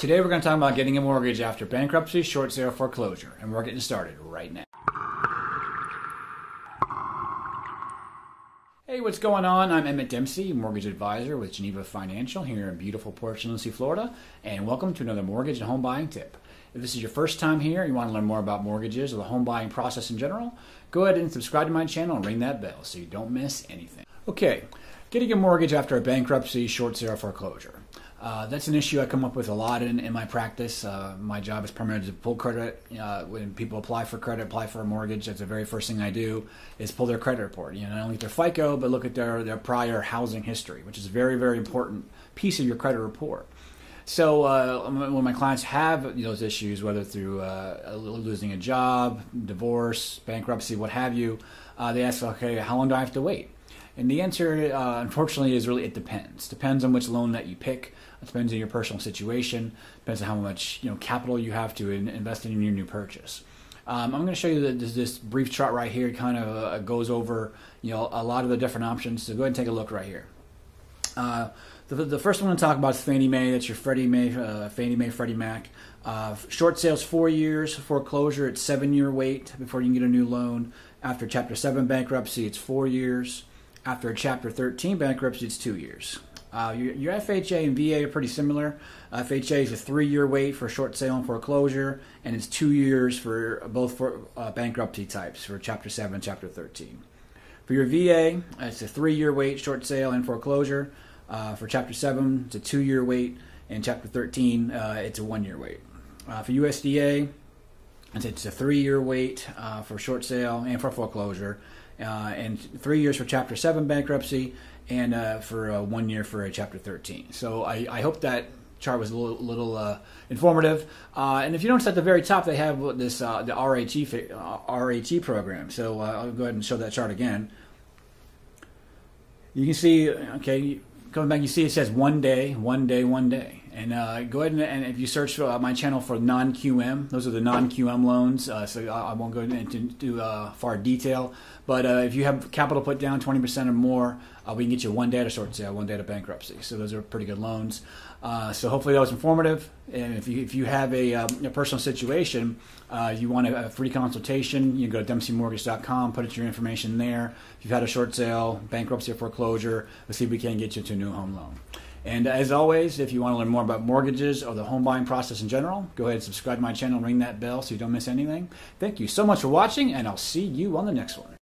Today we're going to talk about getting a mortgage after bankruptcy, short sale, foreclosure, and we're getting started right now. Hey, what's going on? I'm Emmett Dempsey, mortgage advisor with Geneva Financial here in beautiful Port. Lucie, Florida, and welcome to another mortgage and home buying tip. If this is your first time here you want to learn more about mortgages or the home buying process in general, go ahead and subscribe to my channel and ring that bell so you don't miss anything. Okay, getting a mortgage after a bankruptcy, short sale, foreclosure. Uh, that's an issue I come up with a lot in, in my practice. Uh, my job is primarily to pull credit. Uh, when people apply for credit, apply for a mortgage, that's the very first thing I do is pull their credit report. You know, not only their FICO, but look at their, their prior housing history, which is a very, very important piece of your credit report. So uh, when my clients have those issues, whether through uh, losing a job, divorce, bankruptcy, what have you, uh, they ask, okay, how long do I have to wait? And the answer, uh, unfortunately, is really it depends. Depends on which loan that you pick. It depends on your personal situation. Depends on how much you know capital you have to in, invest in your new purchase. Um, I'm going to show you this, this, brief chart right here. Kind of uh, goes over you know a lot of the different options. So go ahead and take a look right here. Uh, the, the, first one to talk about is Fannie Mae. That's your Freddie Mae, uh, Fannie Mae, Freddie Mac. Uh, short sales four years, foreclosure it's seven year wait before you can get a new loan. After Chapter Seven bankruptcy, it's four years. After a Chapter 13 bankruptcy, it's two years. Uh, your, your, FHA and VA are pretty similar. Uh, FHA is a three-year wait for short sale and foreclosure, and it's two years for both for uh, bankruptcy types for Chapter 7 and Chapter 13. For your VA, it's a three-year wait, short sale and foreclosure. Uh, for Chapter 7, it's a two-year wait, and Chapter 13, uh, it's a one-year wait. Uh, for USDA, it's a three-year wait for short sale and for foreclosure uh, and three years for Chapter 7 bankruptcy, and uh, for uh, one year for Chapter 13. So I, I hope that chart was a little, little uh, informative. Uh, and if you notice at the very top, they have this uh, the RHE RHE program. So I'll go ahead and show that chart again. You can see, okay, coming back, you see it says one day, one day, one day. And uh, go ahead and, and, if you search uh, my channel for non-QM, those are the non-QM loans. Uh, so I, won't go into uh, far detail. But uh, if you have capital put down 20% or more, we can get you one day to short sale, one day to bankruptcy. So those are pretty good loans. so hopefully that was informative. And if you, if you have a, um, a personal situation, you want a, a, free consultation, you can go to dempseymortgage.com, put your information there. If you've had a short sale, bankruptcy or foreclosure, let's see if we can get you to a new home loan. And as always, if you want to learn more about mortgages or the home buying process in general, go ahead and subscribe to my channel, ring that bell so you don't miss anything. Thank you so much for watching, and I'll see you on the next one.